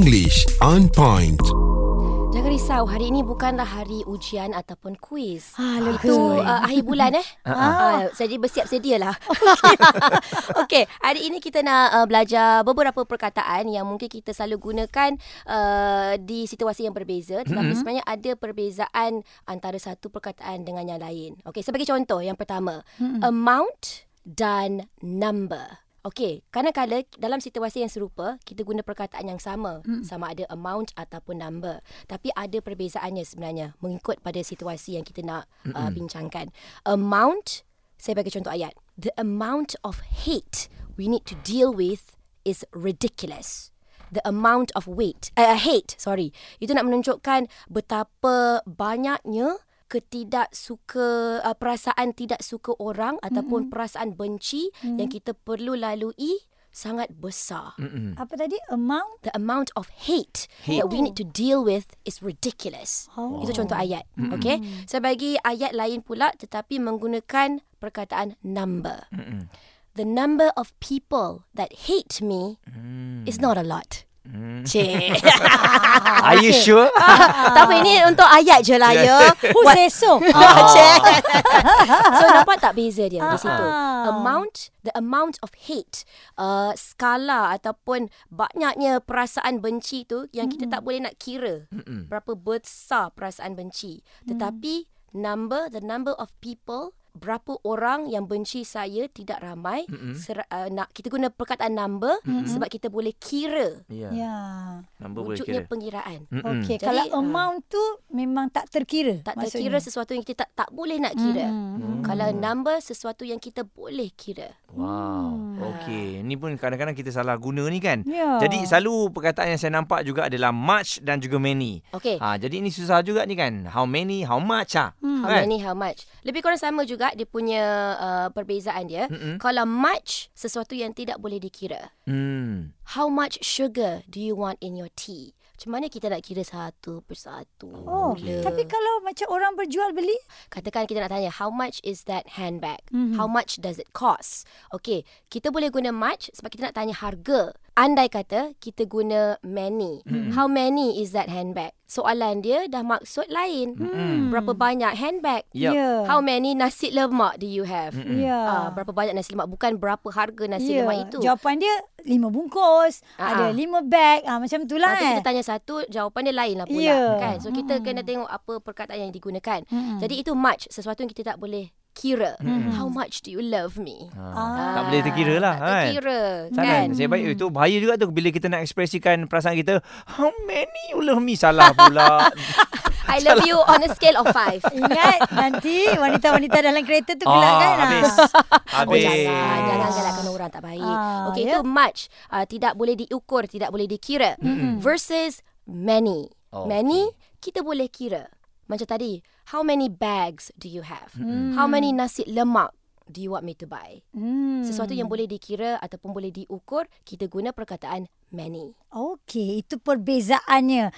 English on point. Jangan risau, hari ini bukanlah hari ujian ataupun kuis. Ah, lega. Itu uh, akhir bulan eh. Ah. Uh, jadi bersiap sedialah. Okey, hari ini kita nak uh, belajar beberapa perkataan yang mungkin kita selalu gunakan uh, di situasi yang berbeza. Tetapi mm-hmm. sebenarnya ada perbezaan antara satu perkataan dengan yang lain. Okey, sebagai contoh, yang pertama. Mm-hmm. Amount dan number. Okey, kadang-kadang dalam situasi yang serupa, kita guna perkataan yang sama. Hmm. Sama ada amount ataupun number. Tapi ada perbezaannya sebenarnya mengikut pada situasi yang kita nak uh, bincangkan. Amount, saya bagi contoh ayat. The amount of hate we need to deal with is ridiculous. The amount of weight, uh, hate, sorry. Itu nak menunjukkan betapa banyaknya ketidaksuka uh, perasaan tidak suka orang mm-hmm. ataupun perasaan benci mm-hmm. yang kita perlu lalui sangat besar. Mm-mm. Apa tadi? Amount? The amount of hate, hate that we need to deal with is ridiculous. Oh. Itu contoh ayat. Mm-mm. Okay. Saya bagi ayat lain pula tetapi menggunakan perkataan number. Mm-mm. The number of people that hate me mm. is not a lot. Cik. Are you sure? tak apa, ini untuk ayat je lah ya. Who say so? Oh. so nampak tak beza dia di situ? Amount, the amount of hate, uh, skala ataupun banyaknya perasaan benci tu yang kita tak boleh nak kira berapa besar perasaan benci. Tetapi number, the number of people berapa orang yang benci saya tidak ramai mm-hmm. Ser- uh, nak kita guna perkataan number mm-hmm. sebab kita boleh kira ya yeah. yeah. number wujudnya boleh kira pengiraan mm-hmm. okey kalau uh, amount tu memang tak terkira tak maksudnya. terkira sesuatu yang kita tak tak boleh nak kira mm-hmm. kalau number sesuatu yang kita boleh kira wow mm. okey ni pun kadang-kadang kita salah guna ni kan yeah. jadi selalu perkataan yang saya nampak juga adalah much dan juga many okey ha jadi ini susah juga ni kan how many how much ah hmm. how many how much lebih kurang sama juga dia punya uh, perbezaan dia. Mm-mm. Kalau much sesuatu yang tidak boleh dikira. Mm. How much sugar do you want in your tea? Macam mana kita nak kira satu persatu? Oh, Gila. tapi kalau macam orang berjual beli? Katakan kita nak tanya, how much is that handbag? Mm-hmm. How much does it cost? Okay, kita boleh guna much sebab kita nak tanya harga. Andai kata kita guna many. Mm-hmm. How many is that handbag? Soalan dia dah maksud lain. Mm-hmm. Berapa banyak handbag? Yep. Yeah. How many nasi lemak do you have? Mm-hmm. Yeah. Uh, berapa banyak nasi lemak? Bukan berapa harga nasi yeah. lemak itu. Jawapan dia lima bungkus. Uh-huh. Ada lima bag. Uh, macam tu lah. Nanti eh. kita tanya satu, jawapan dia lain lah pula. Yeah. Kan? So kita mm-hmm. kena tengok apa perkataan yang digunakan. Mm-hmm. Jadi itu much. Sesuatu yang kita tak boleh kira. Mm-hmm. How much do you love me? Ah. Ah. Tak boleh terkira lah. Tak terkira. Kan? kan? Saya baik itu bahaya juga tu bila kita nak ekspresikan perasaan kita. How many you love me? Salah pula. I love you on a scale of five. Ingat nanti wanita-wanita dalam kereta tu gelak kan? Habis. habis. Oh jangan. Jangan galakkan orang tak baik. Ah, okay, yeah. itu much. Uh, tidak boleh diukur, tidak boleh dikira. Mm-hmm. Versus many. Oh, many, okay. kita boleh kira. Macam tadi, how many bags do you have? Mm. How many nasi lemak do you want me to buy? Mm. Sesuatu yang boleh dikira ataupun boleh diukur, kita guna perkataan many. Okey, itu perbezaannya.